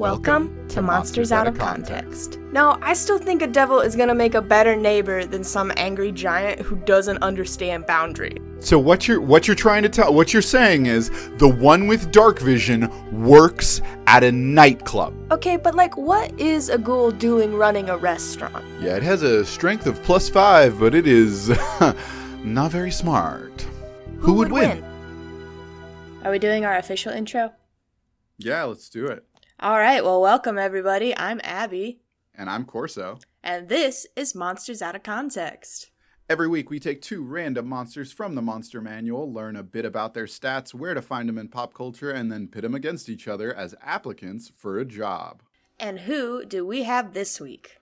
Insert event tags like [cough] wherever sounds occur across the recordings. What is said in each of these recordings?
Welcome to Monsters Out of Context. Now, I still think a devil is gonna make a better neighbor than some angry giant who doesn't understand boundary. So what you're what you're trying to tell what you're saying is the one with dark vision works at a nightclub. Okay, but like, what is a ghoul doing running a restaurant? Yeah, it has a strength of plus five, but it is [laughs] not very smart. Who, would, win? Are we doing our official intro? Yeah, let's do it. All right, well, welcome everybody. I'm Abby, And I'm Corso. and this is Monsters Out of Context. Every week, we take two random monsters from the Monster Manual, learn a bit about their stats, where to find them in pop culture, and then pit them against each other as applicants for a job. And who do we have this week?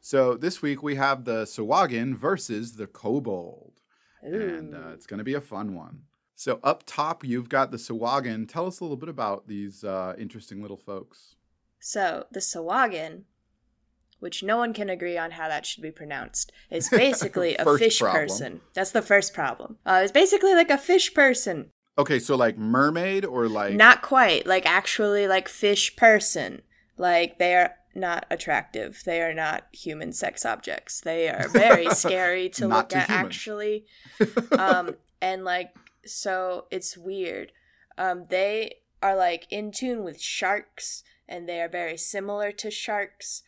So this week, we have the Sahuagin versus the Kobold. And uh, it's going to be a fun one. So up top, you've got the Sahuagin. Tell us a little bit about these uh, interesting little folks. So, the Sahuagin, which no one can agree on how that should be pronounced, is basically [laughs] a fish problem. person. That's the first problem. Uh, it's basically like a fish person. Okay, so like mermaid or like Not quite. Like, actually, like fish person. Like, they are not attractive. They are not human sex objects. They are very [laughs] scary to look at, human. actually. [laughs] um and like so it's weird um they are like in tune with sharks and they are very similar to sharks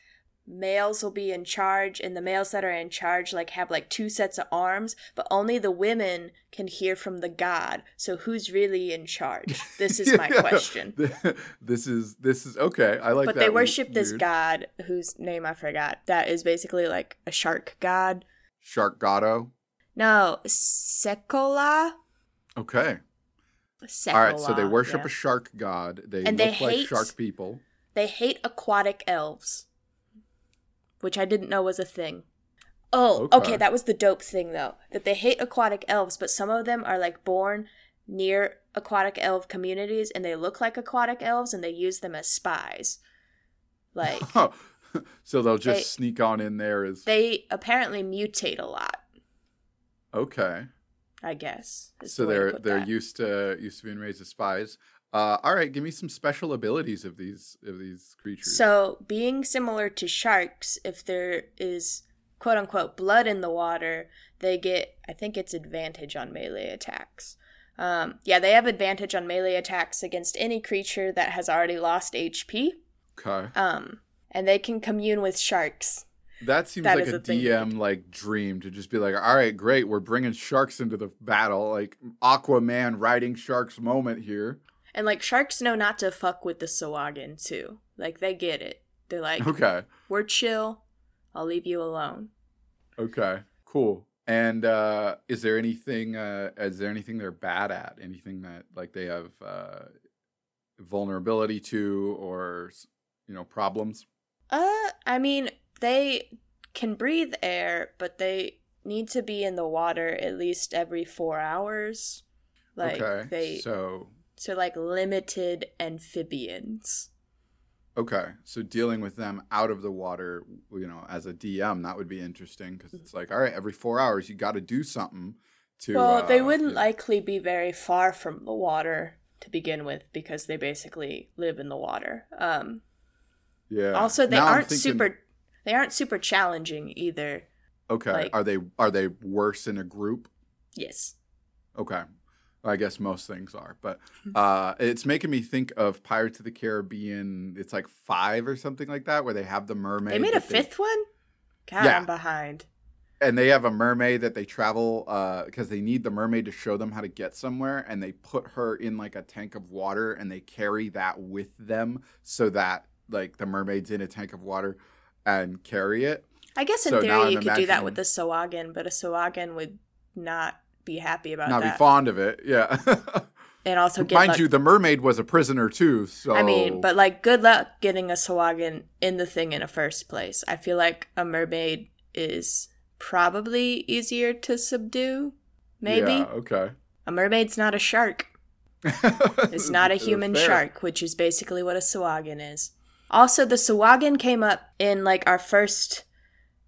males will be in charge and the males that are in charge like have like two sets of arms but only the women can hear from the god so who's really in charge this is my [laughs] Yeah. question [laughs] this is this is okay. I like but they worship this weird. god whose name i forgot that is basically like a shark god Shark Gato. no Sekolah Okay. All right. So they worship yeah. a shark god. They And look they like hate- shark people. They hate aquatic elves, which I didn't know was a thing. Oh, Okay. okay. that was the dope thing though. That they hate aquatic elves, but some of them are like born near aquatic elf communities and they look like aquatic elves and they use them as spies. Like [laughs] so they'll just They- sneak on in there as they apparently mutate a lot, okay. I guess. So the they're they're that. used to used to being raised as spies. Uh, all right, give me some special abilities of these of these creatures. So, being similar to sharks, if there is quote unquote blood in the water, they get, I think it's advantage on melee attacks. Um, yeah, they have advantage on melee attacks against any creature that has already lost HP. okay, Um, and they can commune with sharks. That seems that like a thing. DM like dream to just be like, all right, great, we're bringing sharks into the battle, like Aquaman riding sharks moment here. And like sharks know not to fuck with the Sahuagin too. Like they get it. They're like, Okay, we're chill. I'll leave you alone. okay, cool. And uh, is there anything? Uh, is there anything they're bad at? Anything that like they have uh, vulnerability to, or you know, problems? Uh, I mean, they can breathe air, but they need to be in the water at least every four hours. Like okay, they, so so like limited amphibians. Okay, so dealing with them out of the water, you know, as a DM, that would be interesting because it's like, all right, every four hours, you got to do something to. well, they uh, wouldn't you know- likely be very far from the water to begin with because they basically live in the water. Um, Yeah. also, they Now aren't thinking- super. They aren't super challenging either. Okay, like- are they are they worse in a group? Yes. Okay, I guess most things are, but [laughs] uh, it's making me think of Pirates of the Caribbean. It's like five or something like that, where they have the mermaid. They made a that they- fifth one. God, Yeah. I'm behind. and they have a mermaid that they travel because they need the mermaid to show them how to get somewhere and they put her in like a tank of water and they carry that with them so that like the mermaid's in a tank of water and carry it I guess in So theory you could do that with the Sahuagin, but a Sahuagin would not be happy about not that. Not be fond of it yeah [laughs] and also get mind luck- you the mermaid was a prisoner too so I mean, but like good luck getting a Sahuagin in the thing in the first place. I feel like a mermaid is probably easier to subdue. Maybe. yeah, okay A mermaid's not a shark. [laughs] It's not a human shark, which is basically what a Sahuagin is. Also, the Sahuagin came up in like our first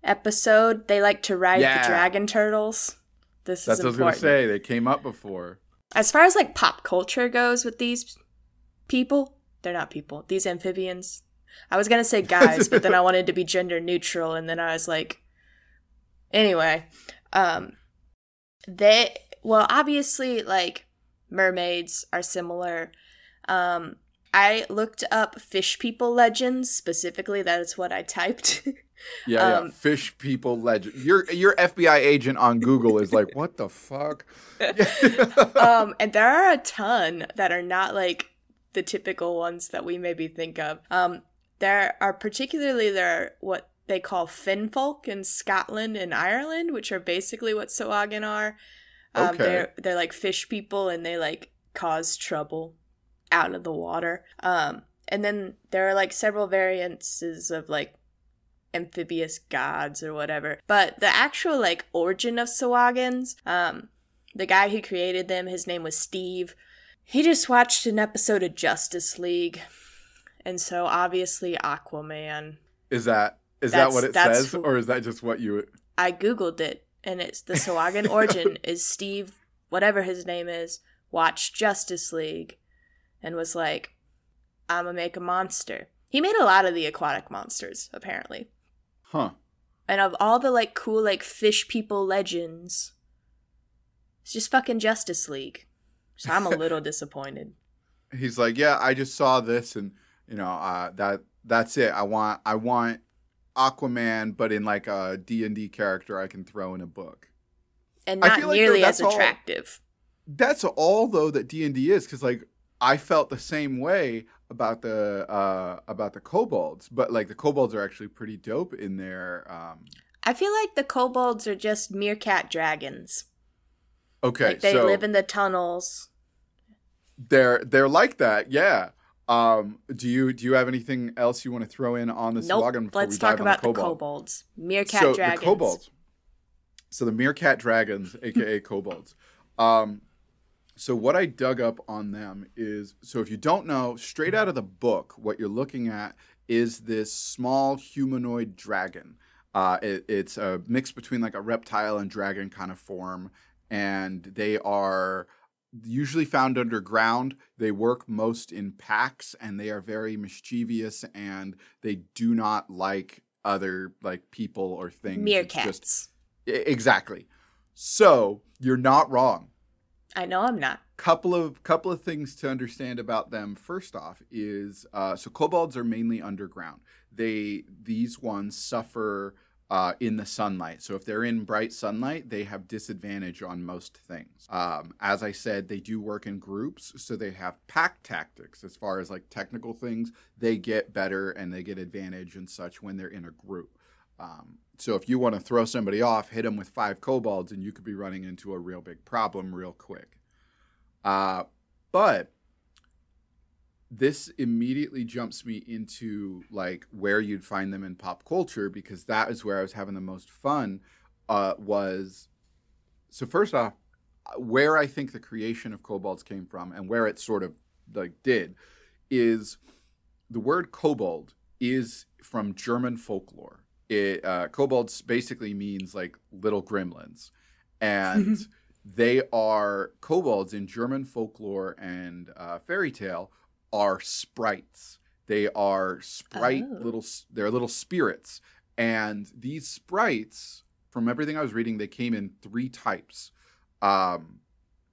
episode. They like to ride Yeah. the dragon turtles. This that's is what I was gonna important. say they came up before As far as like pop culture goes with these people, they're not people. These amphibians, I was gonna say guys, but then I [laughs] wanted to be gender neutral, and then I was like, anyway, um, they well obviously like mermaids are similar. Um, I looked up fish people legends specifically. That is what I typed. [laughs] Yeah, Um, yeah. Fish people legend. Your your FBI agent on Google is like, what the fuck? [laughs] um, [laughs] and there are a ton that are not like the typical ones that we maybe think of. Um, there are particularly there are what they call finfolk in Scotland and Ireland, which are basically what Sahuagin are. Um, Okay. They're they're like fish people, and they like cause trouble out of the water. Um, and then there are like several variances of like amphibious gods or whatever. But the actual like origin of Sahuagins, um, the guy who created them, his name was Steve. He just watched an episode of Justice League. And so obviously Aquaman. Is that is that what it says, who- or is that just what you? I googled it and it's the Sahuagin [laughs] origin is Steve whatever his name is watched Justice League and was like I'm gonna make a monster. He made a lot of the aquatic monsters apparently. Huh. And of all the like cool like fish people legends, it's just fucking Justice League. So I'm a little [laughs] disappointed. He's like, yeah, I just saw this, and you know, uh, that that's it. I want I want Aquaman, but in like a D and D character I can throw in a book. And I not feel like, nearly though, as that's all- attractive. That's all though that D and D is, because like I felt the same way about the uh about the kobolds, but like the kobolds are actually pretty dope in their um. I feel like the kobolds are just meerkat dragons. Okay, like they so live in the tunnels. they're they're like that, yeah. Um, do you do you have anything else you want to throw in on the Nope. Before Let's we talk dive about on the the kobolds. Meerkat so dragons. the kobolds. So the meerkat dragons, aka kobolds. Um, so what I dug up on them is so if you don't know, straight out of the book, what you're looking at is this small humanoid dragon. Uh, it, it's a mix between like a reptile and dragon kind of form, and they are usually found underground. They work most in packs, and they are very mischievous, and they do not like other like people or things. Meerkats. just- exactly. So you're not wrong I know I'm not. couple of couple of things to understand about them. First off is uh, so kobolds are mainly underground. They these ones suffer uh, in the sunlight. So if they're in bright sunlight they have disadvantage on most things. Um, as i said they do work in groups so they have pack tactics. As far as like technical things they get better and they get advantage and such when they're in a group. Um, so if you want to throw somebody off hit them with five kobolds and you could be running into a real big problem real quick uh, but this immediately jumps me into like where you'd find them in pop culture because that is where I was having the most fun. Uh, was so first off, where I think the creation of kobolds came from and where it sort of like did is the word kobold is from German folklore. It uh, kobolds basically means like little gremlins, and they are kobolds in German folklore and uh, fairy tale are sprites. They are sprite Oh. little. They're little spirits, and these sprites, from everything I was reading, they came in three types. Um,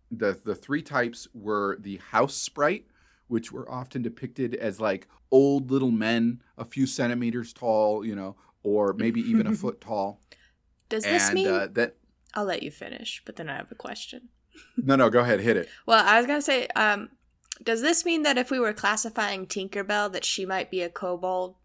the the three types were the house sprite, which were often depicted as like old little men, a few centimeters tall, you know, or maybe even a [laughs] foot tall. Does this and mean uh, that I'll let you finish, but then I have a question. no, no, go ahead, hit it. Well, I was gonna say, um, does this mean that if we were classifying Tinkerbell, that she might be a kobold?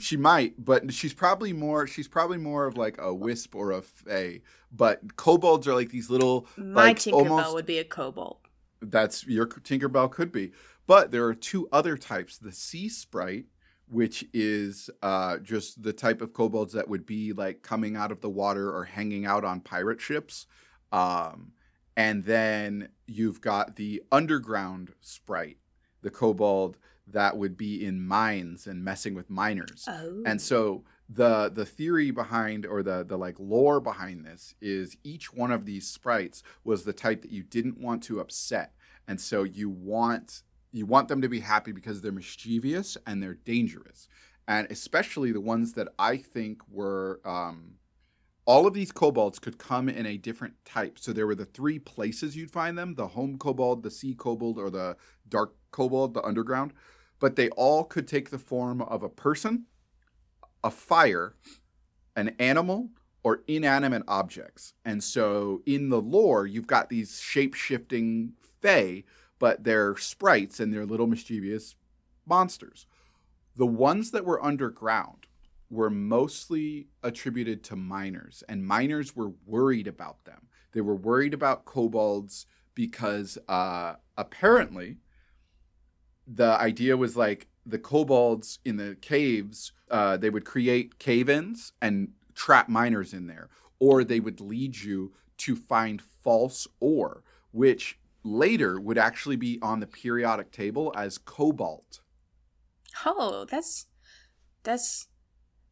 She might, but she's probably more. She's probably more of like a wisp or a fae. But kobolds are like these little. My like, Tinkerbell almost- would be a kobold. That's your Tinkerbell could be. But there are two other types: the sea sprite, which is uh, just the type of kobolds that would be like coming out of the water or hanging out on pirate ships. Um, and then you've got the underground sprite, the kobold that would be in mines and messing with miners. Oh, And so the the theory behind or the the like lore behind this is each one of these sprites was the type that you didn't want to upset. And so you want you want them to be happy because they're mischievous and they're dangerous. And especially the ones that I think were um, all of these kobolds could come in a different type. So there were the three places you'd find them the home kobold, the sea kobold, or the dark kobold, the underground. But they all could take the form of a person, a fire, an animal, or inanimate objects. And so in the lore, you've got these shape shifting fae, but they're sprites and they're little mischievous monsters. The ones that were underground were mostly attributed to miners, and miners were worried about them. They were worried about kobolds because uh, apparently the idea was like the kobolds in the caves, uh, they would create cave ins and trap miners in there, or they would lead you to find false ore, which later would actually be on the periodic table as cobalt. Oh, that's that's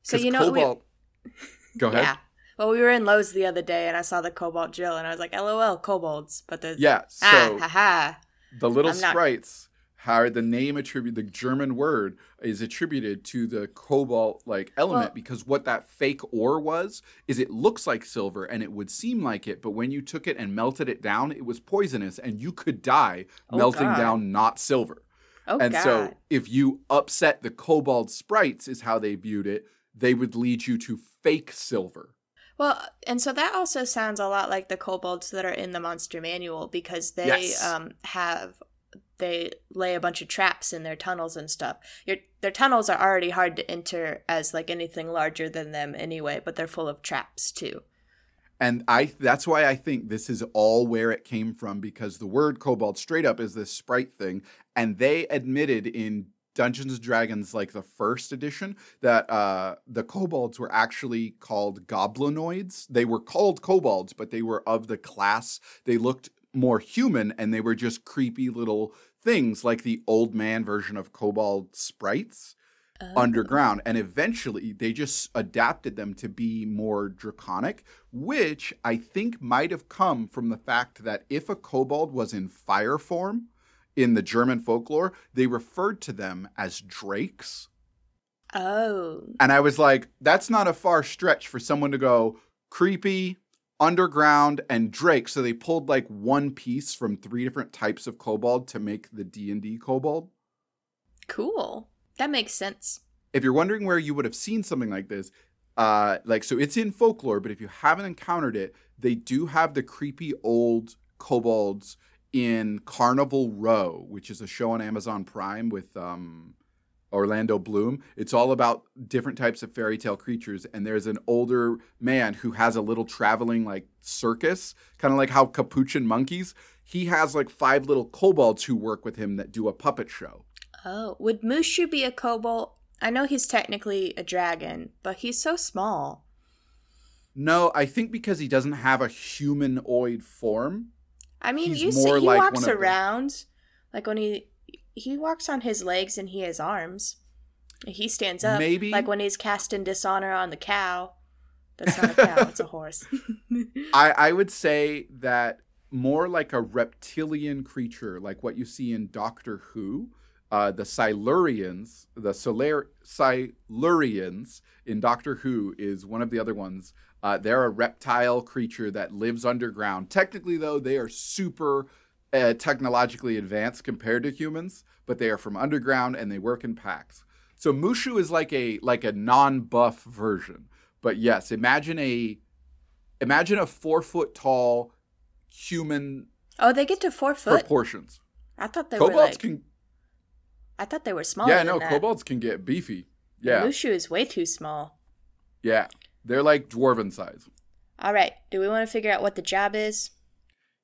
so you know cobalt. We, [laughs] Go ahead. Yeah. Well, we were in Lowe's the other day, and I saw the Kobalt Jill, and I was like, "LOL, kobolds." But the yeah, so ah, ha, the little I'm sprites. How the name attribute the German word is attributed to the cobalt like element well, because what that fake ore was is it looks like silver and it would seem like it, but when you took it and melted it down, it was poisonous, and you could die oh, melting God. down not silver. Oh, and God. so if you upset the cobalt sprites, is how they viewed it, they would lead you to fake silver. Well, and so that also sounds a lot like the kobolds that are in the monster manual because they yes. um, have they lay a bunch of traps in their tunnels and stuff. Your, their tunnels are already hard to enter as like anything larger than them anyway, but they're full of traps too. And I that's why I think this is all where it came from because the word kobold straight up is this sprite thing and they admitted in Dungeons and Dragons, like the first edition, that uh, the kobolds were actually called goblinoids. They were called kobolds, but they were of the class. They looked more human, and they were just creepy little things, like the old man version of kobold sprites. Oh. Underground, and eventually they just adapted them to be more draconic, which I think might have come from the fact that if a kobold was in fire form, in the German folklore, they referred to them as drakes. Oh. And I was like, that's not a far stretch for someone to go creepy, underground, and drake. So they pulled like one piece from three different types of kobold to make the D&D kobold. Cool. That makes sense. If you're wondering where you would have seen something like this, uh, like so it's in folklore, but if you haven't encountered it, they do have the creepy old kobolds in Carnival Row, which is a show on Amazon Prime with um, Orlando Bloom. It's all about different types of fairy tale creatures, and there's an older man who has a little traveling like circus, kind of like how Capuchin monkeys. He has like five little kobolds who work with him that do a puppet show. Oh, would Mushu be a kobold? I know he's technically a dragon, but he's so small. No, I think because he doesn't have a humanoid form, I mean, you see, he like walks around like when he he walks on his legs and he has arms. He stands up. Maybe like when he's casting dishonor on the cow. That's not a cow; it's a horse. [laughs] I I would say that more like a reptilian creature, like what you see in Doctor Who. Uh, the Silurians, the Solar Silurians in Doctor Who is one of the other ones uh, they're a reptile creature that lives underground. Technically, though, they are super uh, technologically advanced compared to humans, but they are from underground and they work in packs. So Mushu is like a like a non-buff version. But yes, imagine a imagine a four foot tall human. Oh, they get to four foot proportions. I thought they kobolds were like, can. I thought they were small. Yeah, no, kobolds can get beefy. Yeah, Mushu is way too small. Yeah, they're like dwarven size. All right. Do we want to figure out what the job is?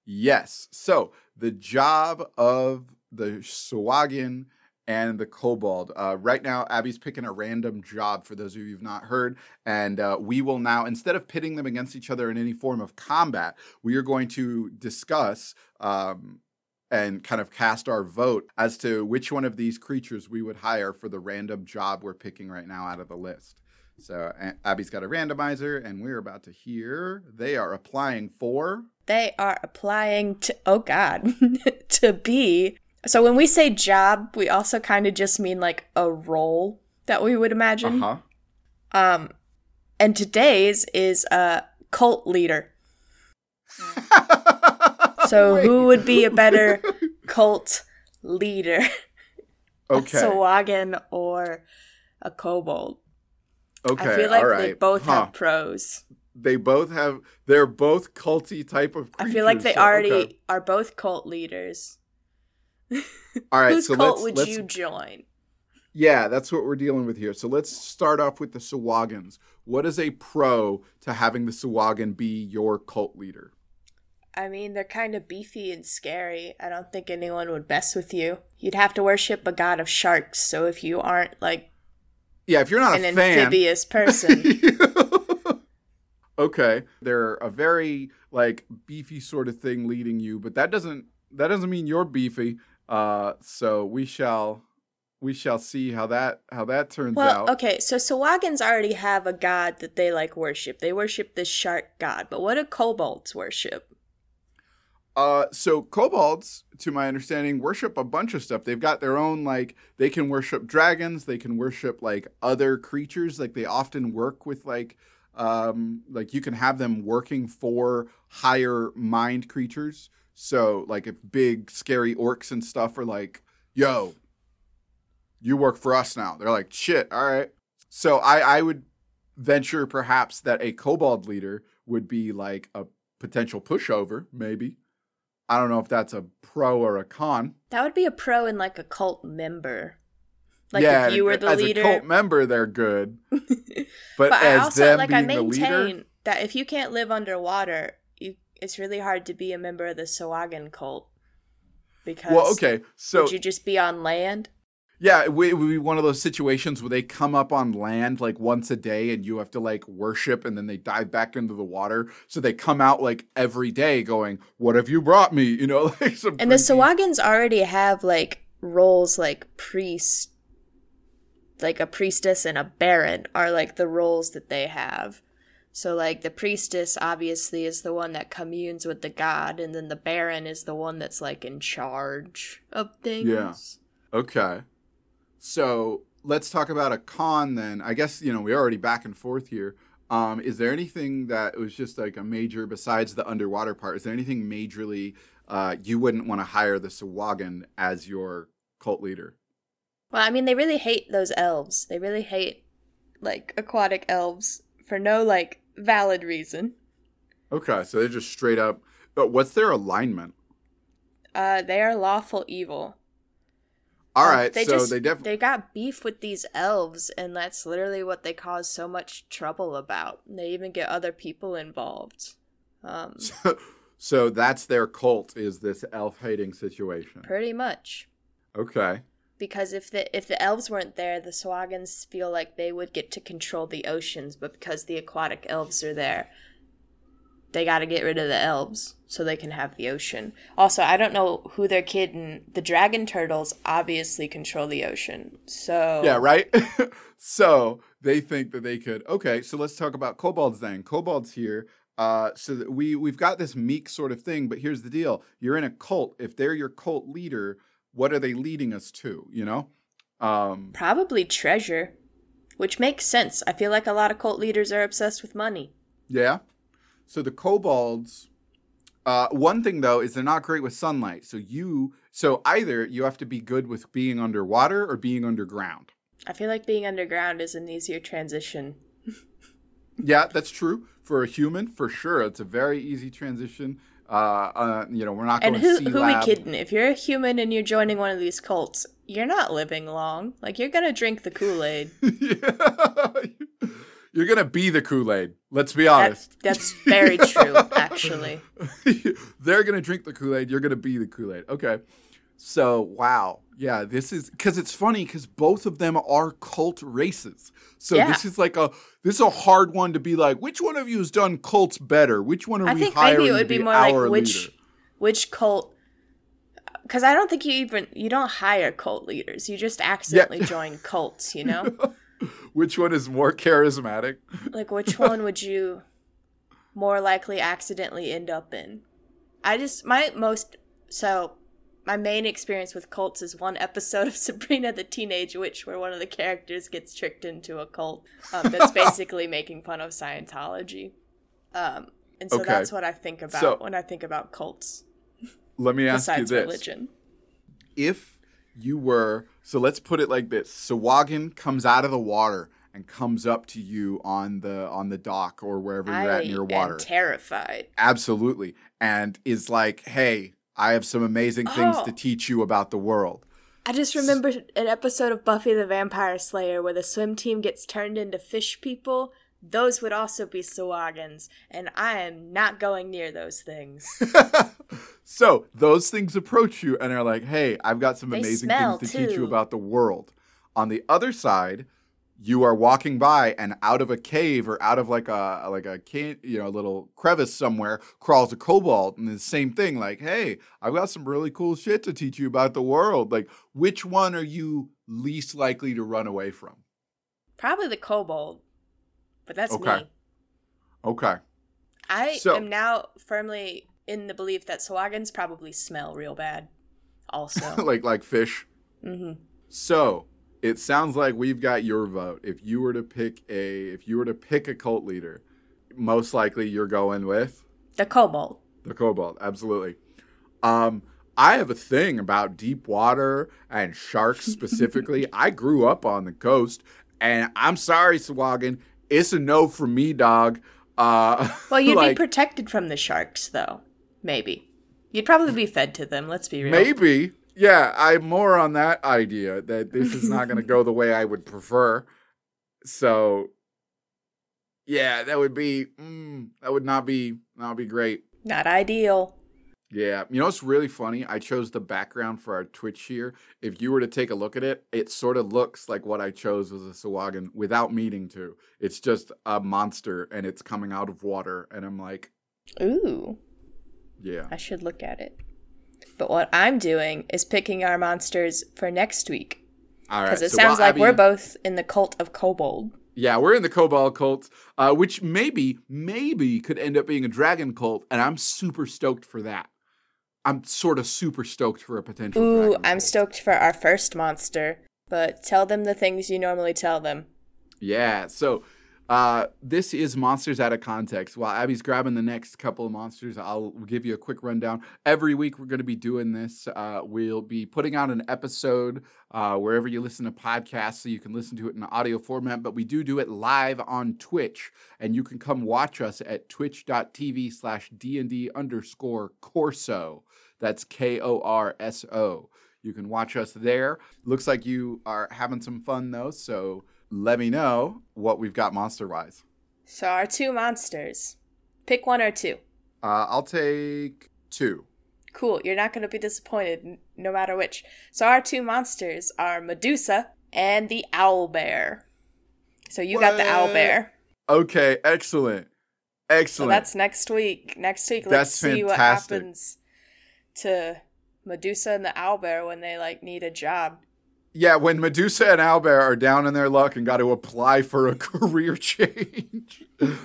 Yes. So the job of the Sahuagin and the Kobold. Uh, right now, Abby's picking a random job for those of you who've not heard. And uh, we will now, instead of pitting them against each other in any form of combat, we are going to discuss um, and kind of cast our vote as to which one of these creatures we would hire for the random job we're picking right now out of the list. So Abby's got a randomizer, and we're about to hear they are applying for. They are applying to, oh God, [laughs] to be So when we say job, we also kind of just mean like a role that we would imagine. Uh Um, and today's is a cult leader. So [laughs] who would be a better cult leader? [laughs] Okay. A Sahuagin or a kobold? okay. I feel like they both Huh. have pros. They both have. They're both culty type of. I feel like they so, already okay. are both cult leaders. All right. [laughs] Whose so cult let's, would let's you join? Yeah, that's what we're dealing with here. So let's start off with the Sahuagins. What is a pro to having the Sahuagin be your cult leader? I mean, they're kind of beefy and scary. I don't think anyone would mess with you. You'd have to worship a god of sharks. So if you aren't like Yeah, if you're not an a fan. amphibious person, [laughs] okay, they're a very like beefy sort of thing leading you, but that doesn't that doesn't mean you're beefy. Uh, so we shall we shall see how that how that turns well, out. okay. So Sahuagins already have a god that they like worship. They worship this shark god. But what do kobolds worship? Uh, so kobolds, to my understanding, worship a bunch of stuff. They've got their own like they can worship dragons. They can worship like other creatures. Like they often work with like um like you can have them working for higher mind creatures. So like if big scary orcs and stuff are like, yo, you work for us now. They're like, shit, all right. So I I would venture perhaps that a kobold leader would be like a potential pushover, maybe. I don't know if that's a pro or a con. That would be a pro and like a cult member. Like yeah, if you were the as leader. a cult member, they're good. [laughs] But, but I as also them like I the leader, maintain that if you can't live underwater, you it's really hard to be a member of the Sahuagin cult. Because well, okay, so would you just be on land? yeah, it would be one of those situations where they come up on land like once a day, and you have to like worship, and then they dive back into the water. So they come out like every day, going, "What have you brought me?" You know, [laughs] like some And the Sahuagins already have like roles like priest, like a priestess and a baron are like the roles that they have. So like the priestess obviously is the one that communes with the god, and then the baron is the one that's like in charge of things. Yeah. Okay. So let's talk about a con then. I guess, you know, we're already back and forth here. Um, is there anything that was just like a major, besides the underwater part, is there anything majorly uh, you wouldn't want to hire the Sahuagin as your cult leader? Well, I mean, they really hate those elves. They really hate like aquatic elves for no like valid reason. Okay, so they're just straight up. But what's their alignment? Uh, they are lawful evil. All right, Um, they so just, they definitely. they got beef with these elves, and that's literally what they cause so much trouble about. They even get other people involved. Um, [laughs] So, so that's their cult is this elf hating situation. pretty much Okay. Because if the if the elves weren't there, the Sahuagins feel like they would get to control the oceans, but because the aquatic elves are there, they got to get rid of the elves so they can have the ocean. Also, I don't know who they're kidding. The dragon turtles obviously control the ocean, so Yeah, right? [laughs] so they think that they could. Okay, so let's talk about kobolds then. Kobolds here. Uh, so we we've got this meek sort of thing, but here's the deal: you're in a cult. If they're your cult leader, what are they leading us to? You know, um, Probably treasure, which makes sense. I feel like a lot of cult leaders are obsessed with money. yeah. So the kobolds. Uh, one thing though is they're not great with sunlight. So you, so either you have to be good with being underwater or being underground. I feel like being underground is an easier transition. [laughs] Yeah, that's true. For a human, for sure, it's a very easy transition. Uh, uh you know, we're not going And who sea who we kidding? If you're a human and you're joining one of these cults, you're not living long. Like you're gonna drink the Kool Aid. [laughs] Yeah. You're gonna be the Kool Aid. Let's be honest. that's very true, actually. [laughs] They're gonna drink the Kool Aid. You're gonna be the Kool Aid. Okay. So wow, yeah, this is because it's funny because both of them are cult races. So Yeah. this is like a this is a hard one to be like, which one of you has done cults better? Which one are I we think hiring maybe it would be be more like which leader? which cult. Because I don't think you even you don't hire cult leaders. You just accidentally join cults. You know. [laughs] Which one is more charismatic? Like, which [laughs] one would you more likely accidentally end up in? I just, my most, so my main experience with cults is one episode of [laughs] Sabrina the Teenage Witch where one of the characters gets tricked into a cult um, that's [laughs] basically making fun of Scientology. Um, and so Okay. that's what I think about So- when I think about cults, Let me ask you besides this: religion. if you were so let's put it like this Sahuagin comes out of the water and comes up to you on the on the dock or wherever you're at near water terrified. absolutely and is like hey i have some amazing things Oh. to teach you about the world I just remembered an episode of Buffy the Vampire Slayer where the swim team gets turned into fish people. Those would also be Sahuagins, and I am not going near those things. [laughs] so those things approach you and are like hey i've got some They amazing things to teach you about the world on the other side you are walking by and out of a cave or out of like a like a can you know a little crevice somewhere crawls a kobold and the same thing like hey i've got some really cool shit to teach you about the world like which one are you least likely to run away from Probably the kobold, but that's Okay. me. okay I So- am now firmly in the belief that Sahuagins probably smell real bad. Also, [laughs] like like fish hmm So it sounds like we've got your vote. If you were to pick a, if you were to pick a cult leader, most likely you're going with the kobold. the Cobalt. Absolutely. Um, I have a thing about deep water and sharks [laughs] specifically. I grew up on the coast, and I'm sorry, Sahuagin, it's a no for me, dog. Uh, [laughs] Well, you'd like, be protected from the sharks, though. Maybe. You'd probably be fed to them. Let's be real. Maybe. Yeah, I'm more on that idea that this is not going to go [laughs] the way I would prefer. So, yeah, that would be mm, that would not be not be great. Not ideal. Yeah, you know what's really funny? I chose the background for our Twitch here. If you were to take a look at it, it sort of looks like what I chose was a Sahuagin without meaning to. It's just a monster and it's coming out of water, and I'm like, Ooh, yeah, I should look at it. But what I'm doing is picking our monsters for next week. all right. Because it so sounds like Abby- we're both in the cult of kobold. Yeah, we're in the kobold cult, uh, which maybe, maybe could end up being a dragon cult, and I'm super stoked for that. I'm sort of super stoked for a potential. Ooh, I'm cult. stoked for our first monster. But tell them the things you normally tell them. Yeah, so uh, this is Monsters Out of Context. While Abby's grabbing the next couple of monsters, I'll give you a quick rundown. Every week we're going to be doing this. Uh, we'll be putting out an episode uh, wherever you listen to podcasts so you can listen to it in audio format, but we do do it live on Twitch, and you can come watch us at twitch.tv slash D&D underscore Corso. That's K-O-R-S-O. You can watch us there. Looks like you are having some fun though, so let me know what we've got monster wise. So, our two monsters. Pick one or two. Uh, I'll take two. Cool, you're not going to be disappointed no matter which. So, our two monsters are Medusa and the Owl Bear. So, you got the Owl Bear. Okay, excellent. So, Excellent. that's next week. Next week, let's That's see what happens to Medusa and the Owl Bear when they like need a job. Yeah, when Medusa and Albert are down in their luck and got to apply for a [laughs] career change,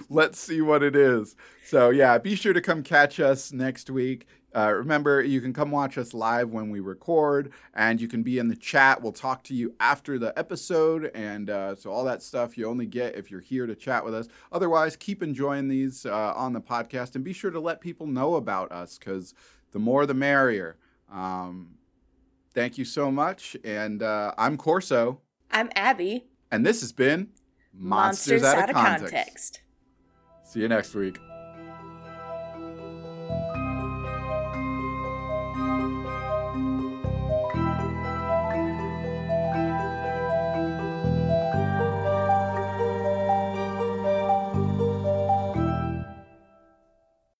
let's see what it is. So, yeah, be sure to come catch us next week. Uh, remember, you can come watch us live when we record, and you can be in the chat. We'll talk to you after the episode, and uh, so all that stuff you only get if you're here to chat with us. Otherwise, keep enjoying these uh, on the podcast, and be sure to let people know about us because the more the merrier. Um, thank you so much, and uh, I'm Corso, I'm Abby. and this has been Monsters, Out, of, context. Context. See you next week.